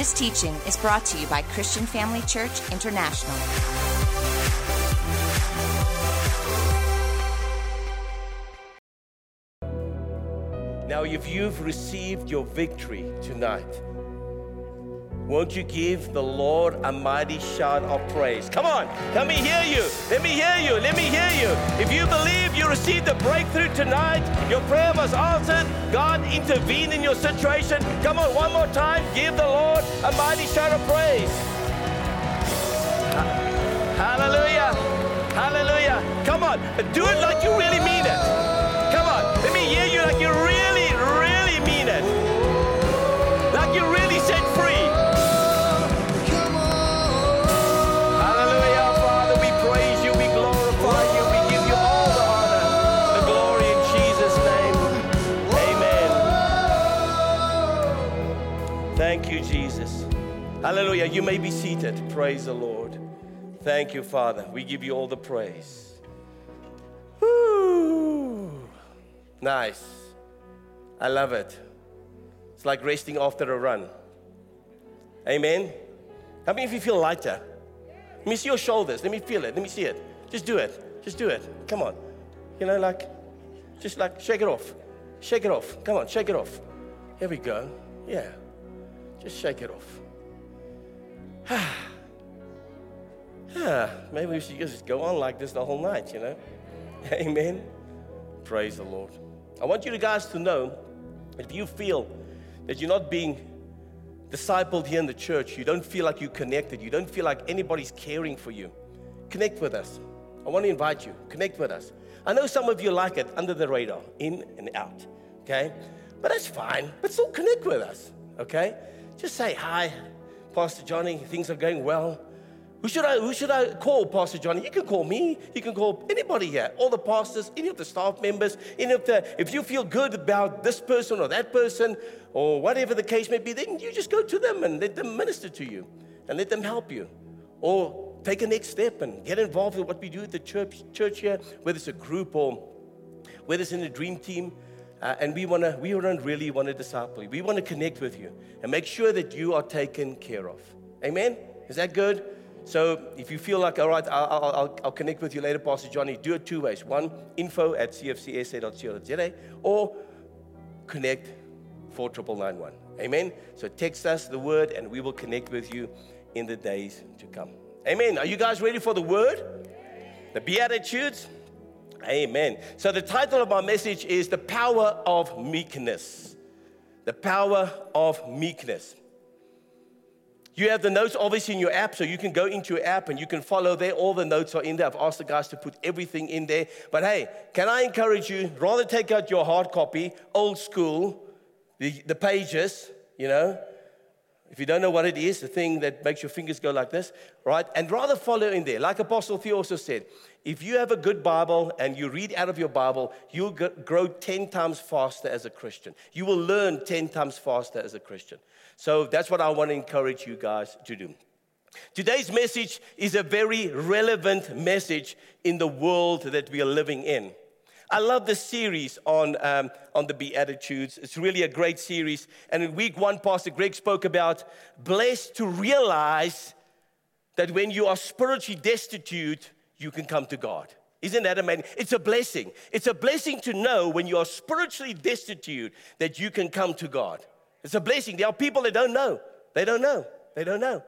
This teaching is brought to you by Christian Family Church International. Now, if you've received your victory tonight, won't you give the Lord a mighty shout of praise? Come on, let me hear you. Let me hear you. Let me hear you. If you believe you received a breakthrough tonight, your prayer was answered, God intervened in your situation. Come on, one more time. Give the Lord a mighty shout of praise. Hallelujah. Hallelujah. Come on, do it like you really mean it. Come on, let me hear you like you really, Hallelujah. You may be seated. Praise the Lord. Thank you, Father. We give you all the praise. Woo. Nice. I love it. It's like resting after a run. Amen. How many of you feel lighter? Let me see your shoulders. Let me feel it. Let me see it. Just do it. Just do it. Come on. You know, like, just like shake it off. Shake it off. Come on, shake it off. Here we go. Yeah. Just shake it off. Yeah, maybe we should just go on like this the whole night, you know? Amen. Praise the Lord. I want you guys to know if you feel that you're not being discipled here in the church, you don't feel like you're connected, you don't feel like anybody's caring for you, connect with us. I want to invite you, connect with us. I know some of you like it under the radar, in and out, okay? But that's fine, but still connect with us, okay? Just say, hi, Pastor Johnny, things are going well. Who should I who should I call, Pastor Johnny? You can call me. You can call anybody here. All the pastors, any of the staff members, any of the if you feel good about this person or that person or whatever the case may be, then you just go to them and let them minister to you and let them help you. Or take a next step and get involved with what we do at the church church here, whether it's a group or whether it's in a dream team. Uh, and we want to we don't really want to disciple you. We want to connect with you and make sure that you are taken care of. Amen? Is that good? So if you feel like, all right, I'll, I'll, I'll, connect with you later, Pastor Johnny, do it two ways. One, info at cfcsa.co.za or connect 49991. Amen? So text us the word and we will connect with you in the days to come. Amen. Are you guys ready for the word? The Beatitudes? Amen. So the title of my message is The Power of Meekness. The Power of Meekness. You have the notes obviously in your app, so you can go into your app and you can follow there. All the notes are in there. I've asked the guys to put everything in there. But hey, can I encourage you, rather take out your hard copy, old school, the, the pages, you know, if you don't know what it is, the thing that makes your fingers go like this, right? And rather follow in there. Like Apostle Theo also said, if you have a good Bible and you read out of your Bible, you'll grow 10 times faster as a Christian. You will learn 10 times faster as a Christian. So that's what I want to encourage you guys to do. Today's message is a very relevant message in the world that we are living in. I love the series on, um, on the Beatitudes. It's really a great series. And in week one, Pastor Greg spoke about blessed to realize that when you are spiritually destitute, you can come to God. Isn't that amazing? It's a blessing. It's a blessing to know when you are spiritually destitute that you can come to God. It's a blessing. There are people that don't know. They don't know. They don't know.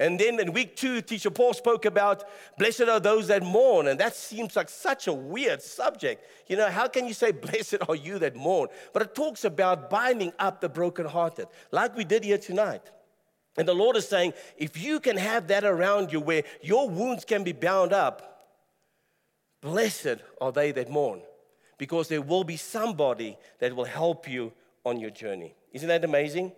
And then in week two, teacher Paul spoke about blessed are those that mourn. And that seems like such a weird subject. You know, how can you say, blessed are you that mourn? But it talks about binding up the brokenhearted, like we did here tonight. And the Lord is saying, if you can have that around you where your wounds can be bound up, blessed are they that mourn, because there will be somebody that will help you on your journey. Isn't that amazing?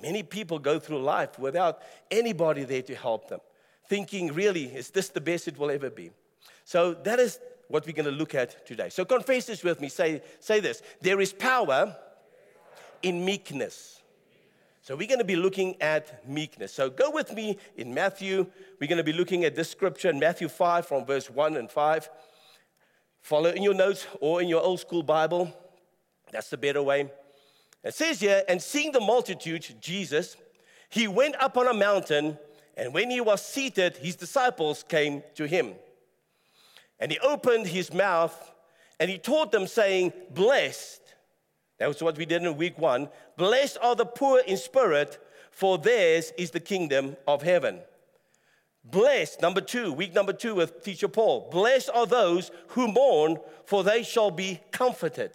Many people go through life without anybody there to help them, thinking, really, is this the best it will ever be? So that is what we're going to look at today. So confess this with me. Say, say this there is power in meekness. So we're going to be looking at meekness. So go with me in Matthew. We're going to be looking at this scripture in Matthew 5 from verse 1 and 5. Follow in your notes or in your old school Bible. That's the better way. It says here, and seeing the multitude, Jesus, He went up on a mountain, and when he was seated, his disciples came to him. And he opened his mouth and he taught them, saying, Blessed, that was what we did in week one, blessed are the poor in spirit, for theirs is the kingdom of heaven. Blessed, number two, week number two with teacher Paul. Blessed are those who mourn, for they shall be comforted.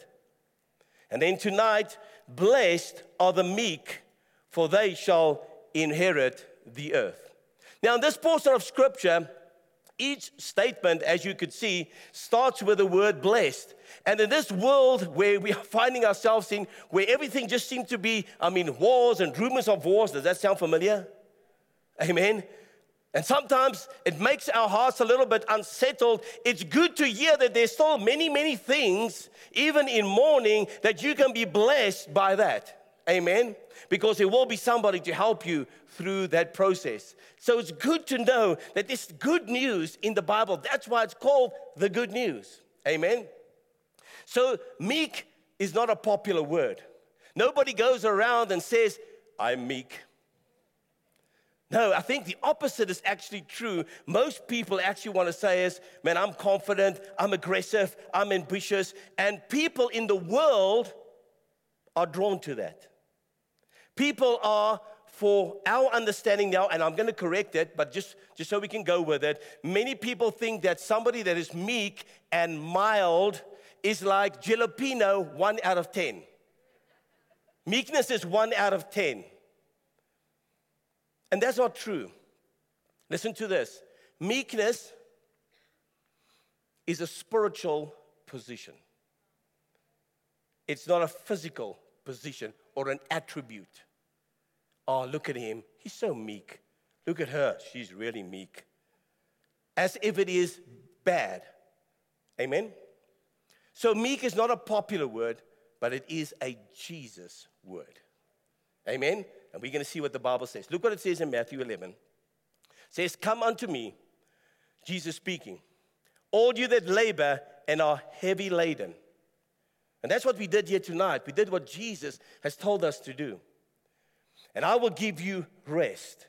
And then tonight, blessed are the meek, for they shall inherit the earth. Now, in this portion of scripture, each statement, as you could see, starts with the word blessed. And in this world where we are finding ourselves in, where everything just seems to be, I mean, wars and rumors of wars, does that sound familiar? Amen. And sometimes it makes our hearts a little bit unsettled. It's good to hear that there's still many, many things, even in mourning, that you can be blessed by that. Amen. Because there will be somebody to help you through that process. So it's good to know that this good news in the Bible, that's why it's called the good news. Amen. So meek is not a popular word. Nobody goes around and says, I'm meek. No, I think the opposite is actually true. Most people actually want to say is, man, I'm confident, I'm aggressive, I'm ambitious, and people in the world are drawn to that. People are, for our understanding now, and I'm going to correct it, but just, just so we can go with it, many people think that somebody that is meek and mild is like jalapeno, one out of 10. Meekness is one out of 10. And that's not true. Listen to this meekness is a spiritual position, it's not a physical position or an attribute. Oh, look at him. He's so meek. Look at her. She's really meek. As if it is bad. Amen? So, meek is not a popular word, but it is a Jesus word. Amen? And we're going to see what the Bible says. Look what it says in Matthew 11. It says, Come unto me, Jesus speaking, all you that labor and are heavy laden. And that's what we did here tonight. We did what Jesus has told us to do. And I will give you rest.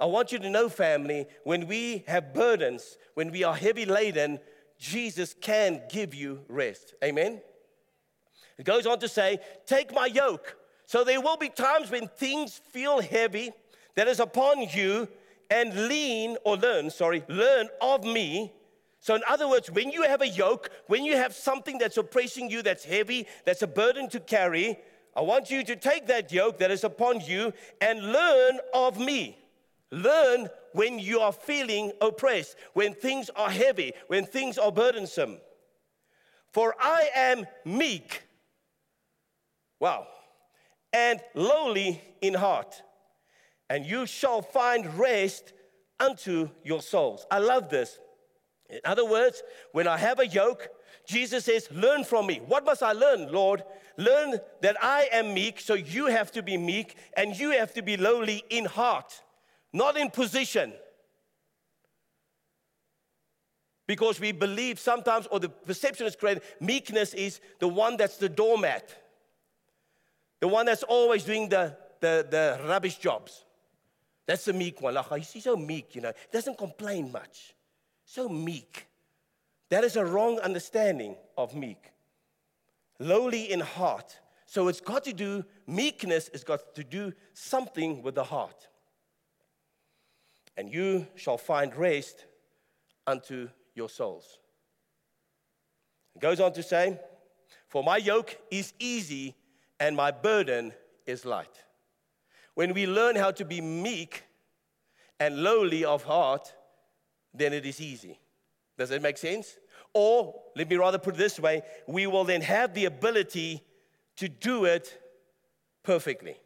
I want you to know, family, when we have burdens, when we are heavy laden, Jesus can give you rest. Amen? It goes on to say, Take my yoke so there will be times when things feel heavy that is upon you and lean or learn, sorry, learn of me. So, in other words, when you have a yoke, when you have something that's oppressing you, that's heavy, that's a burden to carry, I want you to take that yoke that is upon you and learn of me. Learn when you are feeling oppressed, when things are heavy, when things are burdensome. For I am meek. Wow and lowly in heart, and you shall find rest unto your souls. I love this. In other words, when I have a yoke, Jesus says, Learn from me. What must I learn, Lord? Learn that I am meek, so you have to be meek, and you have to be lowly in heart, not in position. Because we believe sometimes, or the perception is created, meekness is the one that's the doormat the one that's always doing the, the, the rubbish jobs. That's the meek one. Like, oh, he's so meek, you know. He doesn't complain much. So meek. That is a wrong understanding of meek. Lowly in heart. So it's got to do, meekness has got to do something with the heart. And you shall find rest unto your souls. It goes on to say, For my yoke is easy and my burden is light. When we learn how to be meek and lowly of heart, then it is easy. Does that make sense? Or, let me rather put it this way, we will then have the ability to do it perfectly,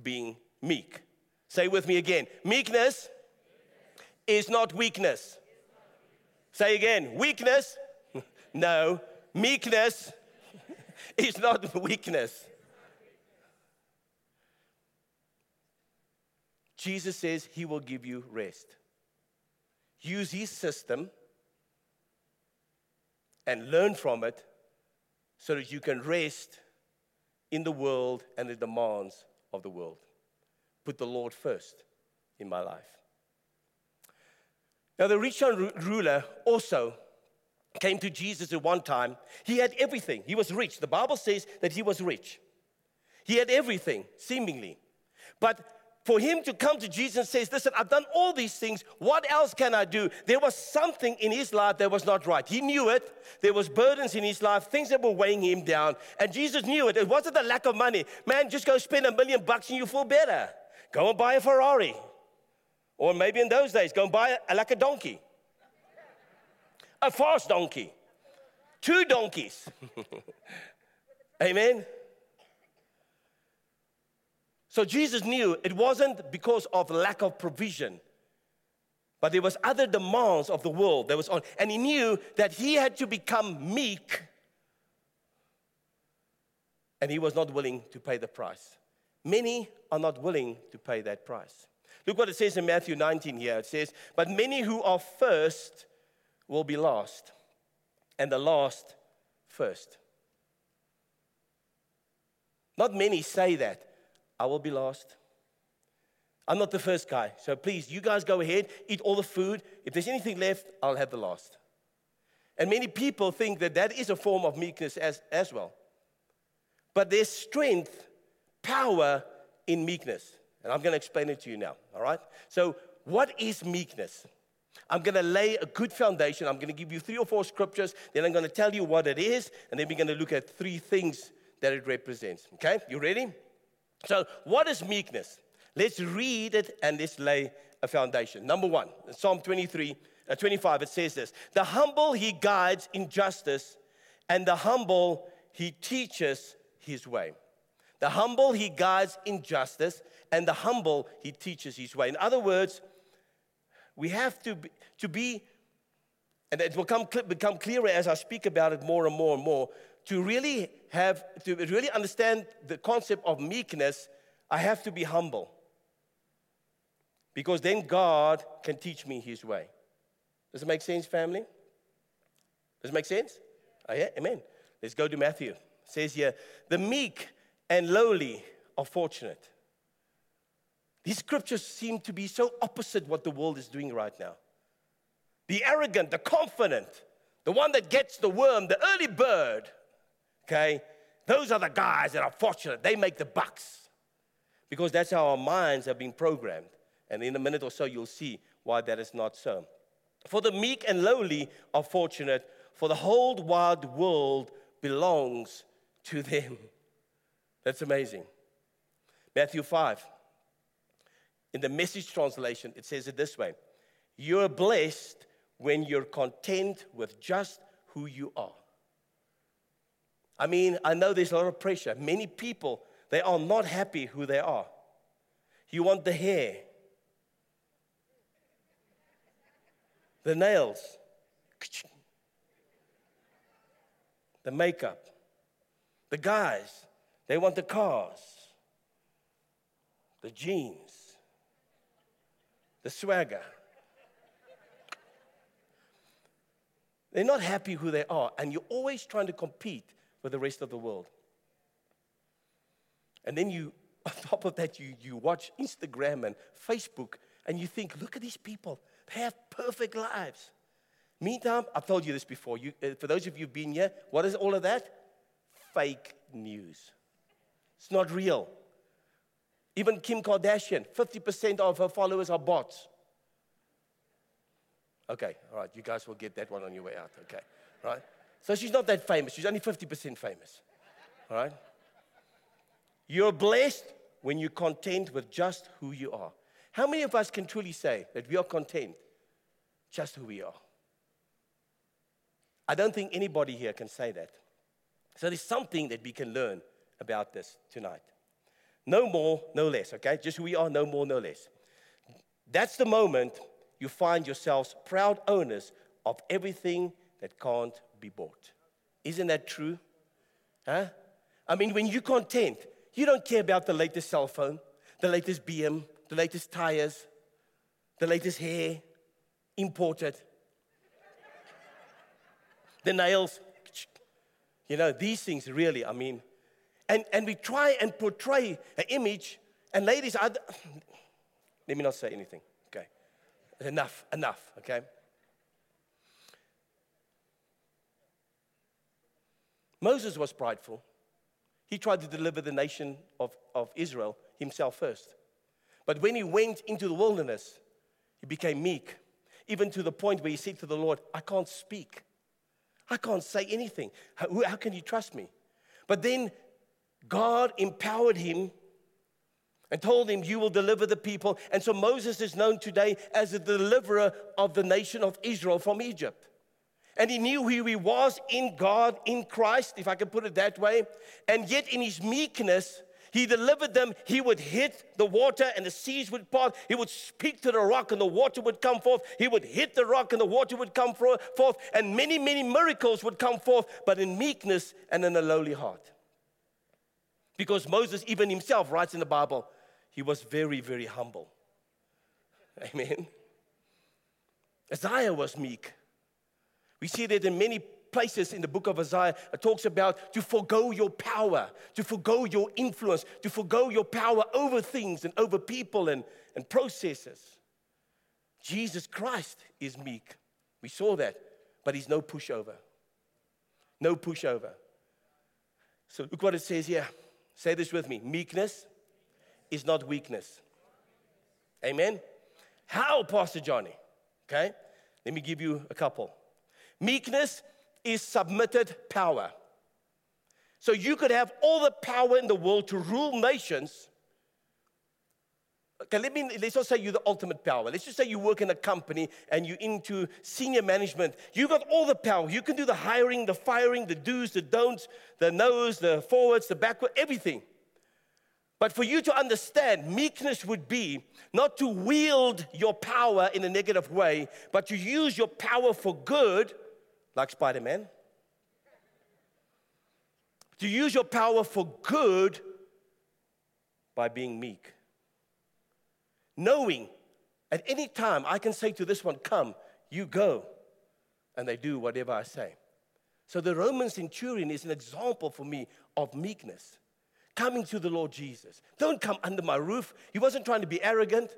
being meek. Say with me again meekness is not weakness. Say again weakness, no, meekness it's not weakness. Jesus says he will give you rest. Use his system and learn from it so that you can rest in the world and the demands of the world. put the Lord first in my life. Now, the rich young ruler also came to Jesus at one time. He had everything, he was rich. The Bible says that he was rich. He had everything, seemingly. But for him to come to Jesus and says, Listen, I've done all these things. What else can I do? There was something in his life that was not right. He knew it. There was burdens in his life, things that were weighing him down. And Jesus knew it. It wasn't the lack of money. Man, just go spend a million bucks and you feel better. Go and buy a Ferrari. Or maybe in those days, go and buy a, like a donkey. A fast donkey. Two donkeys. Amen. So Jesus knew it wasn't because of lack of provision, but there was other demands of the world that was on, and he knew that he had to become meek, and he was not willing to pay the price. Many are not willing to pay that price. Look what it says in Matthew 19 here. It says, But many who are first will be last, and the last first. Not many say that. I will be last. I'm not the first guy. So please, you guys go ahead, eat all the food. If there's anything left, I'll have the last. And many people think that that is a form of meekness as, as well. But there's strength, power in meekness. And I'm going to explain it to you now, all right? So, what is meekness? I'm going to lay a good foundation. I'm going to give you three or four scriptures. Then I'm going to tell you what it is. And then we're going to look at three things that it represents. Okay? You ready? So, what is meekness? Let's read it and let's lay a foundation. Number one, Psalm 23, uh, 25, it says this The humble he guides in justice, and the humble he teaches his way. The humble he guides in justice, and the humble he teaches his way. In other words, we have to be, to be and it will come, become clearer as I speak about it more and more and more, to really have, to really understand the concept of meekness, I have to be humble. Because then God can teach me his way. Does it make sense, family? Does it make sense? Oh, yeah? Amen. Let's go to Matthew. It says here, the meek and lowly are fortunate. These scriptures seem to be so opposite what the world is doing right now. The arrogant, the confident, the one that gets the worm, the early bird, okay? Those are the guys that are fortunate. They make the bucks because that's how our minds have been programmed. And in a minute or so, you'll see why that is not so. For the meek and lowly are fortunate, for the whole wide world belongs to them. That's amazing. Matthew 5. In the message translation, it says it this way You're blessed when you're content with just who you are. I mean, I know there's a lot of pressure. Many people, they are not happy who they are. You want the hair, the nails, the makeup. The guys, they want the cars, the jeans, the swagger. They're not happy who they are, and you're always trying to compete with the rest of the world. And then you, on top of that, you, you watch Instagram and Facebook, and you think, look at these people. They have perfect lives. Meantime, I've told you this before. You, uh, for those of you who've been here, what is all of that? Fake news. It's not real. Even Kim Kardashian, 50% of her followers are bots. Okay, all right, you guys will get that one on your way out, okay, right? So she's not that famous, she's only 50% famous, all right? You're blessed when you're content with just who you are. How many of us can truly say that we are content just who we are? I don't think anybody here can say that. So there's something that we can learn about this tonight. No more, no less, okay? Just who we are, no more, no less. That's the moment you find yourselves proud owners of everything that can't be bought. Isn't that true? Huh? I mean, when you're content, you don't care about the latest cell phone, the latest BM, the latest tires, the latest hair, imported, the nails. You know, these things really, I mean, and, and we try and portray an image And ladies, I, let me not say anything. Okay. Enough, enough, okay? Moses was prideful. He tried to deliver the nation of, of Israel himself first. But when he went into the wilderness, he became meek, even to the point where he said to the Lord, I can't speak. I can't say anything. How, how can you trust me? But then God empowered him and told him, You will deliver the people. And so Moses is known today as the deliverer of the nation of Israel from Egypt. And he knew who he was in God, in Christ, if I can put it that way. And yet, in his meekness, he delivered them. He would hit the water and the seas would part. He would speak to the rock and the water would come forth. He would hit the rock and the water would come forth. And many, many miracles would come forth, but in meekness and in a lowly heart. Because Moses, even himself, writes in the Bible, he was very, very humble. Amen. Isaiah was meek. We see that in many places in the book of Isaiah, it talks about to forego your power, to forego your influence, to forego your power over things and over people and, and processes. Jesus Christ is meek. We saw that, but he's no pushover. No pushover. So look what it says here. Say this with me meekness is not weakness. Amen? How, Pastor Johnny? Okay, let me give you a couple. Meekness is submitted power. So you could have all the power in the world to rule nations. Okay, let me let's not say you're the ultimate power. Let's just say you work in a company and you're into senior management. You got all the power. You can do the hiring, the firing, the do's, the don'ts, the no's, the forwards, the backward, everything. But for you to understand, meekness would be not to wield your power in a negative way, but to use your power for good like Spider Man. To use your power for good by being meek. Knowing at any time I can say to this one, Come, you go. And they do whatever I say. So the Roman centurion is an example for me of meekness. Coming to the Lord Jesus. Don't come under my roof. He wasn't trying to be arrogant.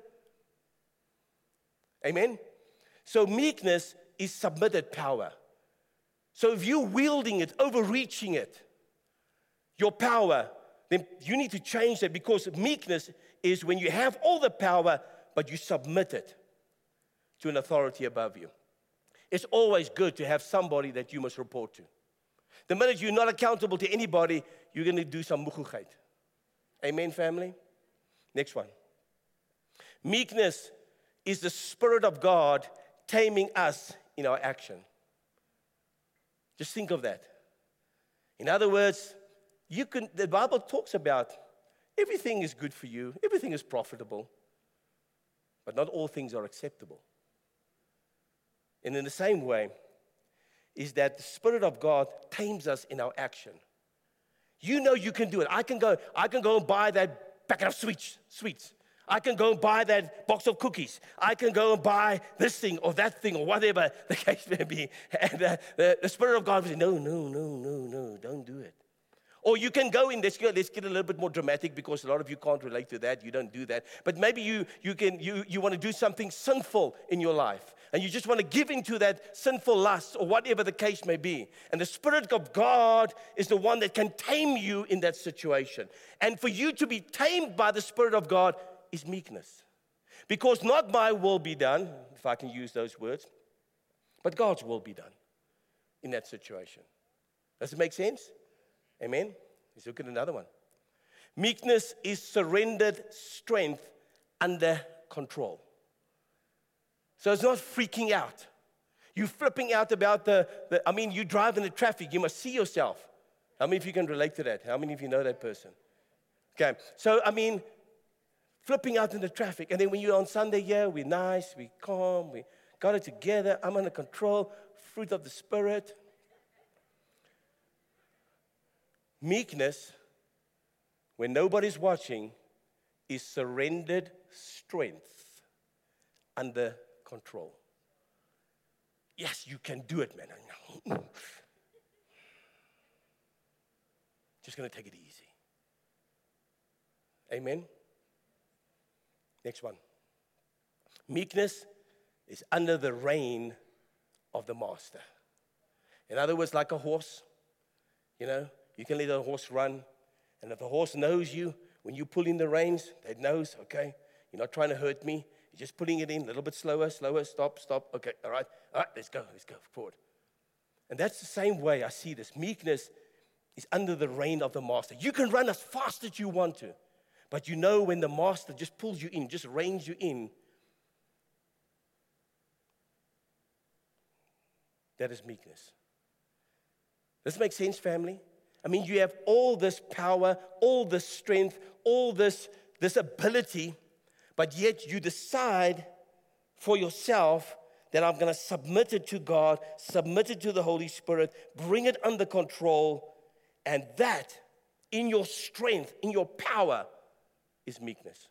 Amen? So meekness is submitted power. So if you're wielding it, overreaching it, your power, then you need to change that because meekness is when you have all the power, but you submit it to an authority above you. It's always good to have somebody that you must report to. The minute you're not accountable to anybody, you're going to do some mukhugheid. Amen, family? Next one. Meekness is the Spirit of God taming us in our action. Just think of that. In other words, you can, the Bible talks about everything is good for you, everything is profitable, but not all things are acceptable. And in the same way, is that the Spirit of God tames us in our action. You know you can do it. I can go, I can go and buy that packet of sweets, sweets. I can go and buy that box of cookies. I can go and buy this thing or that thing or whatever the case may be. And uh, the, the Spirit of God say, No, no, no, no, no, don't do it. Or you can go in, let's get, let's get a little bit more dramatic because a lot of you can't relate to that. You don't do that. But maybe you, you, can, you, you want to do something sinful in your life and you just want to give into that sinful lust or whatever the case may be. And the Spirit of God is the one that can tame you in that situation. And for you to be tamed by the Spirit of God, is meekness. Because not my will be done, if I can use those words, but God's will be done in that situation. Does it make sense? Amen? Let's look at another one. Meekness is surrendered strength under control. So it's not freaking out. You flipping out about the, the, I mean, you drive in the traffic, you must see yourself. How many of you can relate to that? How many of you know that person? Okay, so I mean, flipping out in the traffic. And then when you're on Sunday, yeah, we're nice, we calm, we got it together, I'm under control, fruit of the Spirit. Meekness, when nobody's watching, is surrendered strength under control. Yes, you can do it, man. Just gonna take it easy. Amen. Next one. Meekness is under the reign of the master. In other words, like a horse, you know, you can let a horse run, and if the horse knows you, when you pull in the reins, it knows, okay, you're not trying to hurt me. You're just pulling it in a little bit slower, slower, stop, stop. Okay, all right, all right, let's go, let's go forward. And that's the same way I see this. Meekness is under the reign of the master. You can run as fast as you want to, but you know when the master just pulls you in, just reins you in, that is meekness. Does this make sense, family? I mean, you have all this power, all this strength, all this, this ability, but yet you decide for yourself that I'm going to submit it to God, submit it to the Holy Spirit, bring it under control, and that in your strength, in your power, is meekness.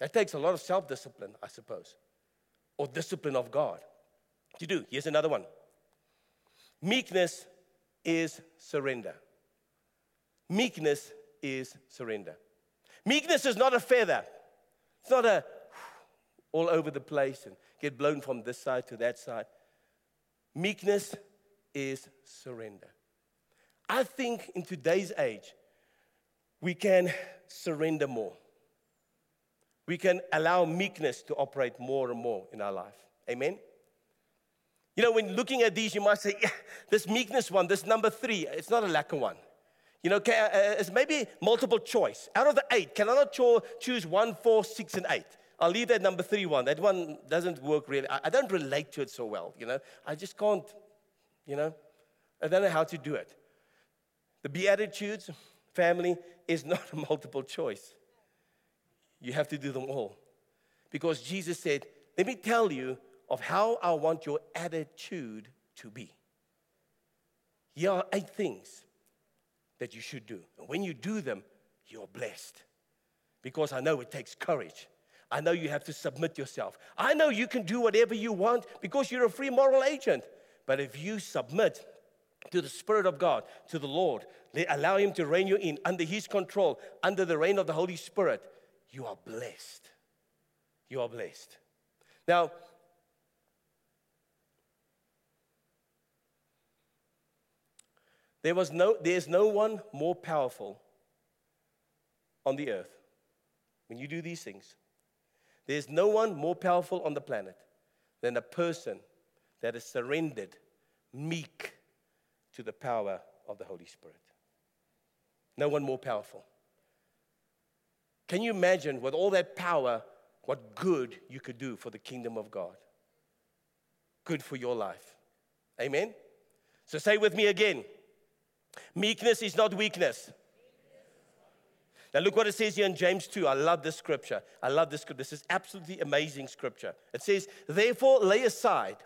That takes a lot of self discipline, I suppose, or discipline of God to do. Here's another one meekness is surrender. Meekness is surrender. Meekness is not a feather, it's not a all over the place and get blown from this side to that side. Meekness is surrender. I think in today's age, we can surrender more. We can allow meekness to operate more and more in our life. Amen? You know, when looking at these, you might say, yeah, this meekness one, this number three, it's not a lack of one. You know, uh, uh, it's maybe multiple choice. Out of the eight, can I not choose one, four, six, and eight? I'll leave that number three one. That one doesn't work really. I don't relate to it so well, you know. I just can't, you know. I don't know how to do it. The Beatitudes, family, is not a multiple choice. You have to do them all. Because Jesus said, Let me tell you of how I want your attitude to be. Here are eight things that you should do. And when you do them, you're blessed. Because I know it takes courage. I know you have to submit yourself. I know you can do whatever you want because you're a free moral agent. But if you submit to the Spirit of God, to the Lord, allow Him to reign you in under His control, under the reign of the Holy Spirit, you are blessed. You are blessed. Now, There was no, there's no one more powerful on the earth when you do these things. There's no one more powerful on the planet than a person that is surrendered, meek to the power of the Holy Spirit. No one more powerful. Can you imagine with all that power what good you could do for the kingdom of God? Good for your life. Amen? So say with me again Meekness is not weakness. Now, look what it says here in James 2. I love this scripture. I love this scripture. This is absolutely amazing scripture. It says, Therefore, lay aside.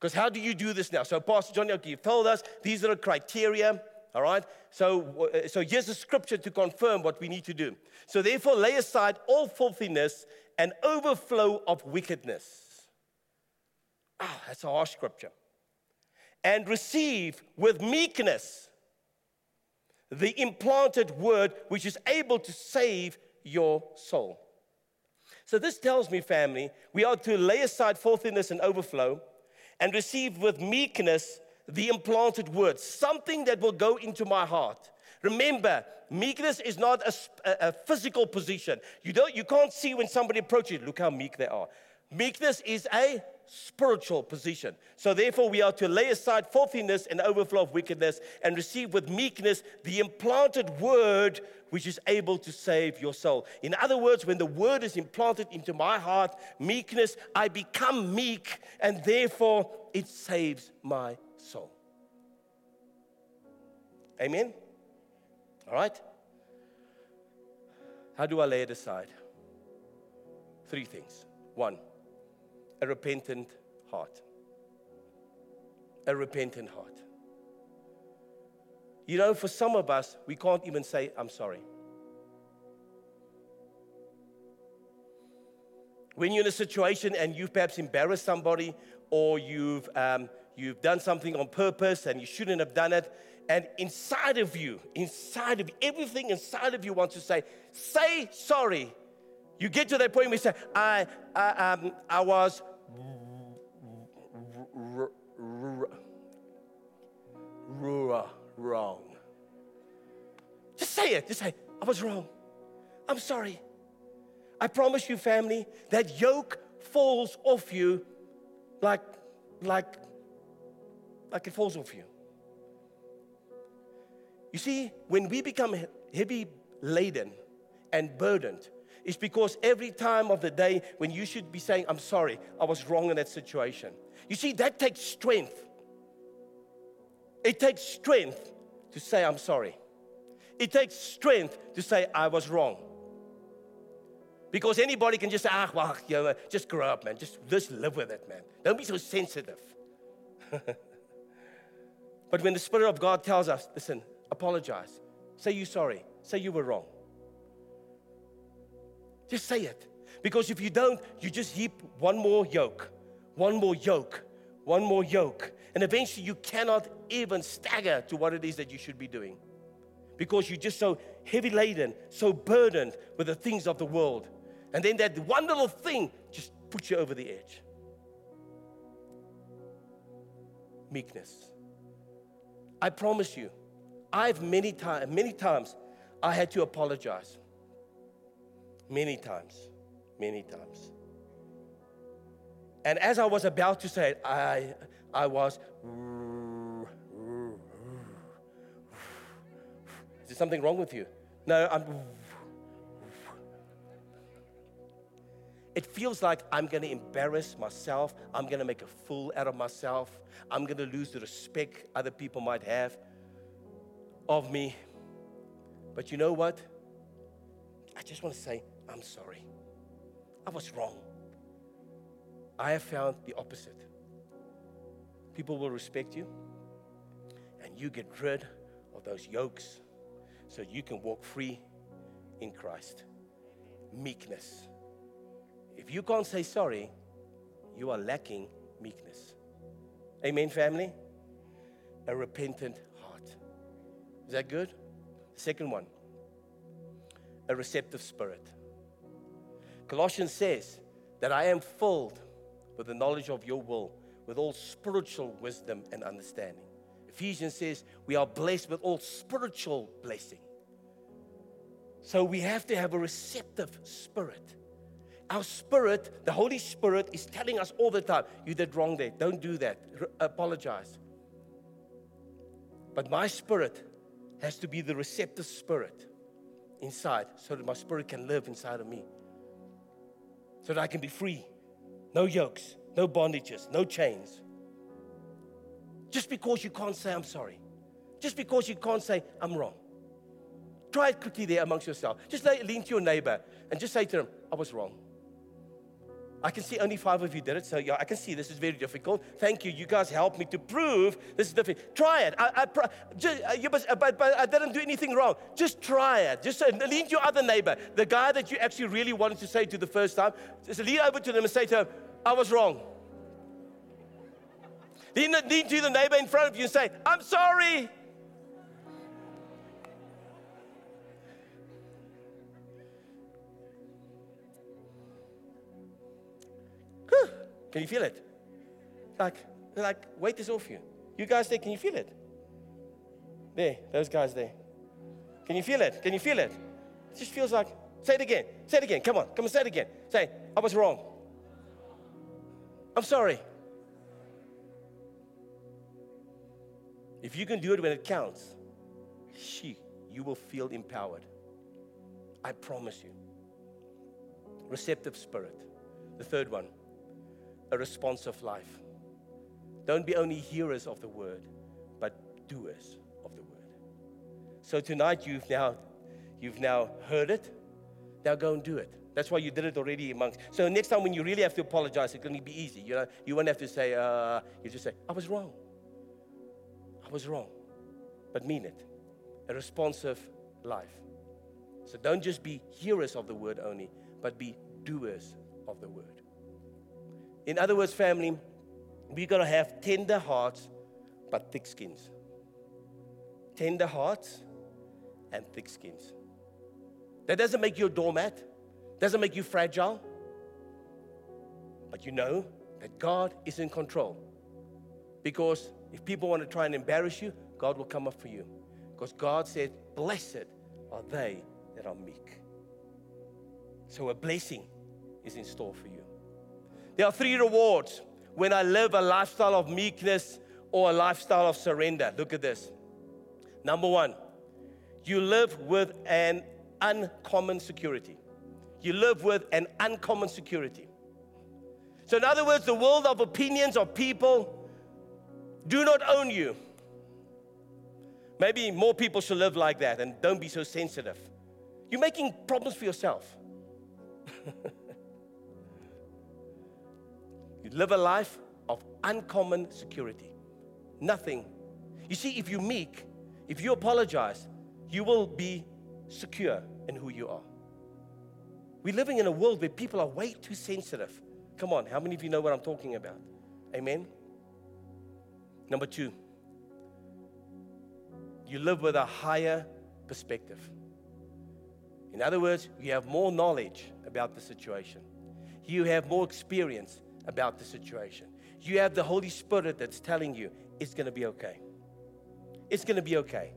Because how do you do this now? So, Pastor Johnny, you've told us these are the criteria. All right? So, so here's the scripture to confirm what we need to do. So, therefore, lay aside all filthiness and overflow of wickedness. Ah, that's a harsh scripture and receive with meekness the implanted word which is able to save your soul. So, this tells me, family, we are to lay aside filthiness and overflow and receive with meekness the implanted word, something that will go into my heart. Remember, meekness is not a, a, physical position. You, don't, you can't see when somebody approaches, look how meek they are. Meekness is a spiritual position. So, therefore, we are to lay aside filthiness and overflow of wickedness and receive with meekness the implanted word which is able to save your soul. In other words, when the word is implanted into my heart, meekness, I become meek and therefore it saves my soul. Amen? All right? How do I lay it aside? Three things. One, a repentant heart. A repentant heart. You know, for some of us, we can't even say, I'm sorry. When you're in a situation and you've perhaps embarrassed somebody or you've, um, you've done something on purpose and you shouldn't have done it, and inside of you, inside of everything inside of you wants to say, say sorry. You get to that point where you say, I, I, um, I was wrong. Just say it. Just say, I was wrong. I'm sorry. I promise you, family, that yoke falls off you like, like, like it falls off you. You see, when we become heavy laden and burdened, it's because every time of the day when you should be saying, I'm sorry, I was wrong in that situation. You see, that takes strength. It takes strength to say, I'm sorry. It takes strength to say, I was wrong. Because anybody can just say, ah, well, you know, just grow up, man. Just, just live with it, man. Don't be so sensitive. but when the Spirit of God tells us, listen, apologize, say you're sorry, say you were wrong. Just say it. Because if you don't, you just heap one more yoke, one more yoke, one more yoke. And eventually you cannot even stagger to what it is that you should be doing. Because you're just so heavy laden, so burdened with the things of the world. And then that one little thing just puts you over the edge. Meekness. I promise you, I've many times, many times, I had to apologize. Many times, many times. And as I was about to say it, I, I was. Is there something wrong with you? No, I'm. It feels like I'm going to embarrass myself. I'm going to make a fool out of myself. I'm going to lose the respect other people might have of me. But you know what? I just want to say, I'm sorry. I was wrong. I have found the opposite. People will respect you, and you get rid of those yokes so you can walk free in Christ. Meekness. If you can't say sorry, you are lacking meekness. Amen, family? A repentant heart. Is that good? Second one, a receptive spirit. Colossians says that I am filled with the knowledge of your will, with all spiritual wisdom and understanding. Ephesians says we are blessed with all spiritual blessing. So we have to have a receptive spirit. Our spirit, the Holy Spirit, is telling us all the time, you did wrong there. Don't do that. Apologize. But my spirit has to be the receptive spirit inside so that my spirit can live inside of me. So that I can be free. No yokes, no bondages, no chains. Just because you can't say, I'm sorry. Just because you can't say, I'm wrong. Try it quickly there amongst yourself. Just lean to your neighbor and just say to them, I was wrong. I can see only five of you did it, so yeah, I can see this is very difficult. Thank you. You guys helped me to prove this is difficult. Try it. I, I, just, uh, you uh, but, but I didn't do anything wrong. Just try it. Just uh, lean to your other neighbor, the guy that you actually really wanted to say to the first time. Just lean over to them and say to him, I was wrong. Lean, lean to the neighbor in front of you and say, I'm sorry. Can you feel it? Like, like weight is off you. You guys there, can you feel it? There, those guys there. Can you feel it? Can you feel it? It just feels like, say it again. Say it again. Come on. Come on, say it again. Say, I was wrong. I'm sorry. If you can do it when it counts, she, you will feel empowered. I promise you. Receptive spirit. The third one a responsive life. Don't be only hearers of the word, but doers of the word. So tonight you've now you've now heard it. Now go and do it. That's why you did it already amongst. So next time when you really have to apologize, it's going to be easy. You know, you won't have to say, uh, you just say, I was wrong. Was wrong. But mean it. A responsive life. So don't just be hearers of the word only, but be doers of the word. In other words, family, we got to have tender hearts but thick skins. tender hearts, and thick skins. That doesn't make you a doormat, doesn't make you fragile. But you know that God is in control. Because if people want to try and embarrass you, God will come up for you. Because God said, Blessed are they that are meek. So a blessing is in store for you. There are three rewards when I live a lifestyle of meekness or a lifestyle of surrender. Look at this. Number one, you live with an uncommon security. You live with an uncommon security. So, in other words, the world of opinions of people do not own you. Maybe more people should live like that and don't be so sensitive. You're making problems for yourself. you live a life of uncommon security. Nothing. You see, if you meek, if you apologize, you will be secure in who you are. We're living in a world where people are way too sensitive. Come on, how many of you know what I'm talking about? Amen. Number two, you live with a higher perspective. In other words, you have more knowledge about the situation, you have more experience about the situation. You have the Holy Spirit that's telling you it's to be okay. It's to be okay.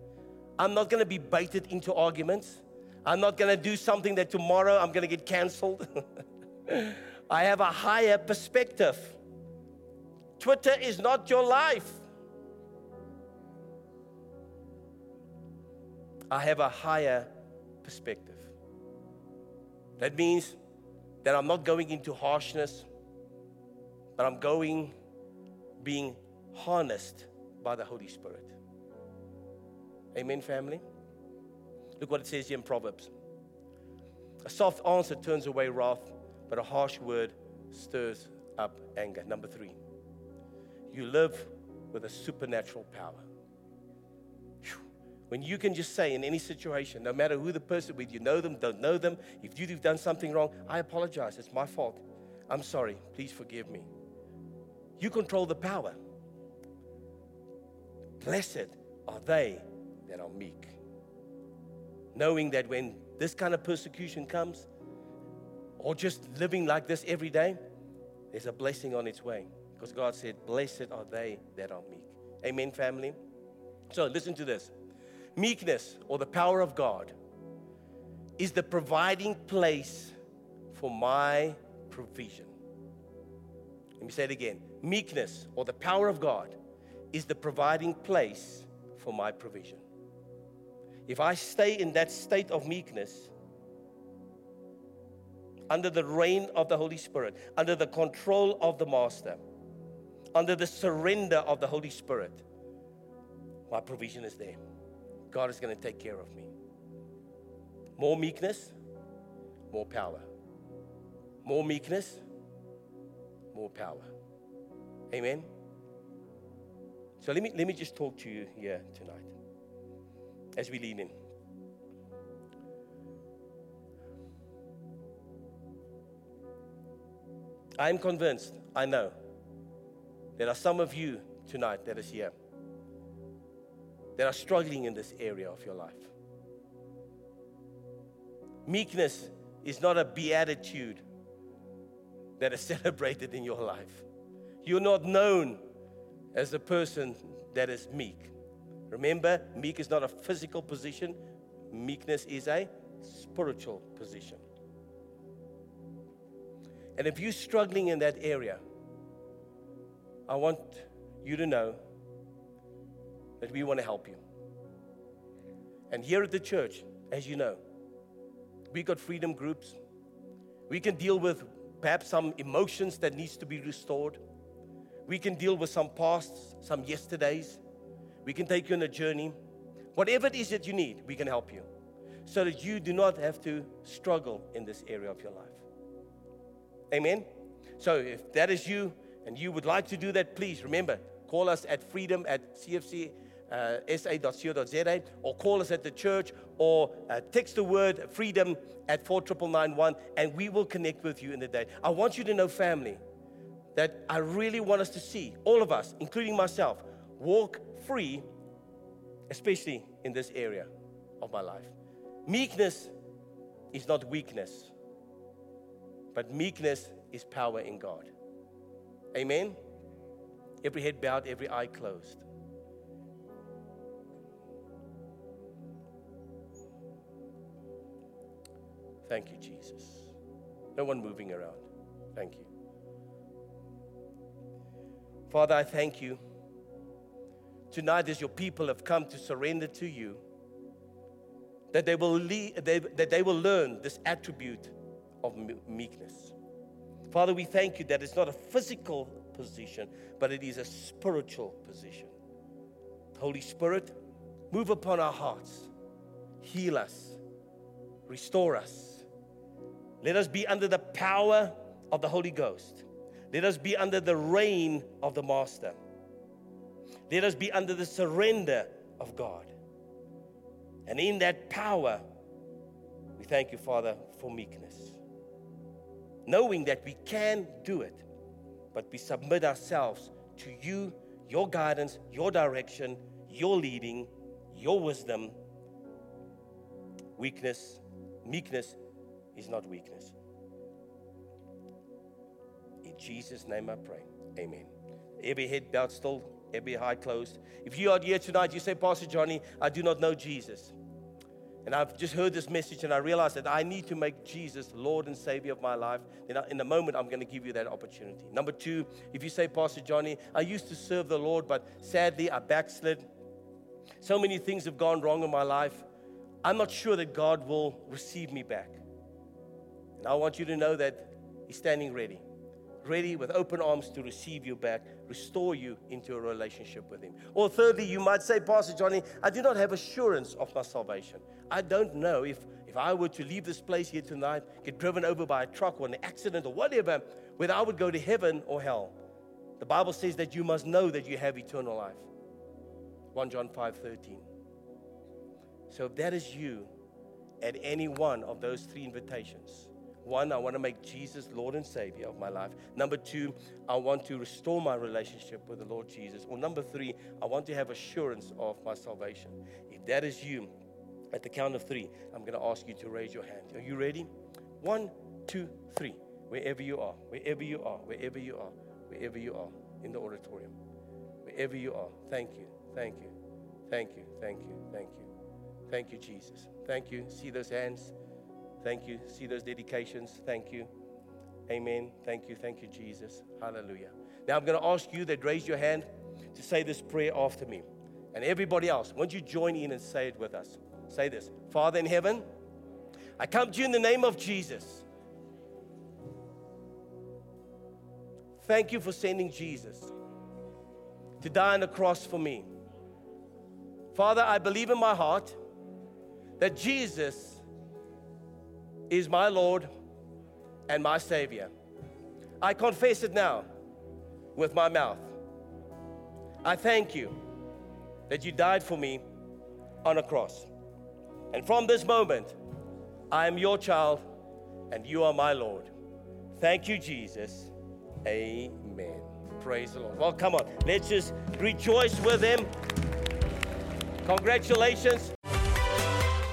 I'm not to be baited into arguments. I'm not to do something that tomorrow I'm to get canceled. I have a higher perspective. Twitter is not your life. I have a higher perspective. That means that I'm not going into harshness, but I'm going being harnessed by the Holy Spirit. Amen, family? Look what it says here in Proverbs. A soft answer turns away wrath, but a harsh word stirs up anger. Number three, you live with a supernatural power. When you can just say in any situation, no matter who the person with, you know them, don't know them, if you've done something wrong, I apologize, it's my fault. I'm sorry, please forgive me. You control the power. Blessed are they that are meek. Knowing that when this kind of persecution comes, or just living like this every day, there's a blessing on its way. Because God said, Blessed are they that are meek. Amen, family? So listen to this meekness or the power of God is the providing place for my provision. Let me say it again meekness or the power of God is the providing place for my provision. If I stay in that state of meekness, under the reign of the Holy Spirit, under the control of the Master, under the surrender of the Holy Spirit, my provision is there. God is going to take care of me. More meekness, more power. More meekness, more power. Amen. So let me let me just talk to you here tonight as we lean in. I'm convinced, I know, there are some of you tonight that is here that are struggling in this area of your life. Meekness is not a beatitude that is celebrated in your life. You're not known as a person that is meek. Remember, meek is not a physical position, meekness is a spiritual position. And if you're struggling in that area, I want you to know that we want to help you. And here at the church, as you know, we got freedom groups. We can deal with perhaps some emotions that needs to be restored. We can deal with some pasts, some yesterdays. We can take you on a journey. Whatever it is that you need, we can help you so that you do not have to struggle in this area of your life. Amen. So if that is you and you would like to do that, please remember, call us at freedom at CFC uh, sa.co.za or call us at the church or uh, text the word freedom at 49991 and we will connect with you in the day. I want you to know, family, that I really want us to see, all of us, including myself, walk free especially in this area of my life. Meekness is not weakness, but meekness is power in God. Amen? Every head bowed, every eye closed. Thank you, Jesus. No one moving around. Thank you. Father, I thank you. Tonight, as your people have come to surrender to you, that they will, lead, they, that they will learn this attribute of meekness. Father, we thank you that it's not a physical position, but it is a spiritual position. Holy Spirit, move upon our hearts, heal us, restore us. Let us be under the power of the Holy Ghost. Let us be under the reign of the Master. Let us be under the surrender of God. And in that power, we thank you, Father, for meekness. Knowing that we can do it, but we submit ourselves to you, your guidance, your direction, your leading, your wisdom. Weakness, meekness is not weakness. In Jesus' name I pray. Amen. Every head bowed still, every eye closed. If you are here tonight, you say, Pastor Johnny, I do not know Jesus. And I've just heard this message and I realize that I need to make Jesus Lord and Savior of my life. Then in a moment, I'm going to give you that opportunity. Number two, if you say, Pastor Johnny, I used to serve the Lord, but sadly I backslid. So many things have gone wrong in my life. I'm not sure that God will receive me back. And I want you to know that He's standing ready ready with open arms to receive you back, restore you into a relationship with Him. Or thirdly, you might say, Pastor Johnny, I do not have assurance of my salvation. I don't know if, if I were to leave this place here tonight, get driven over by a truck or an accident or whatever, whether I would go to heaven or hell. The Bible says that you must know that you have eternal life. 1 John 5 13. So if that is you at any one of those three invitations, one, I want to make Jesus Lord and Savior of my life. Number two, I want to restore my relationship with the Lord Jesus. Or number three, I want to have assurance of my salvation. If that is you, at the count of three, I'm going to ask you to raise your hand. Are you ready? One, two, three. Wherever you are, wherever you are, wherever you are, wherever you are in the auditorium, wherever you are. Thank you, thank you, thank you, thank you, thank you. Thank you, Jesus. Thank you. See those hands? Thank you. See those dedications. Thank you. Amen. Thank you. Thank you, Jesus. Hallelujah. Now I'm going to ask you that raise your hand to say this prayer after me. And everybody else, won't you join in and say it with us? Say this Father in heaven, I come to you in the name of Jesus. Thank you for sending Jesus to die on the cross for me. Father, I believe in my heart that Jesus is my Lord and my Savior. I confess it now with my mouth. I thank you that you died for me on a cross. And from this moment, I am your child and you are my Lord. Thank you, Jesus. Amen. Praise the Lord. Well, come on, let's just rejoice with Him. Congratulations.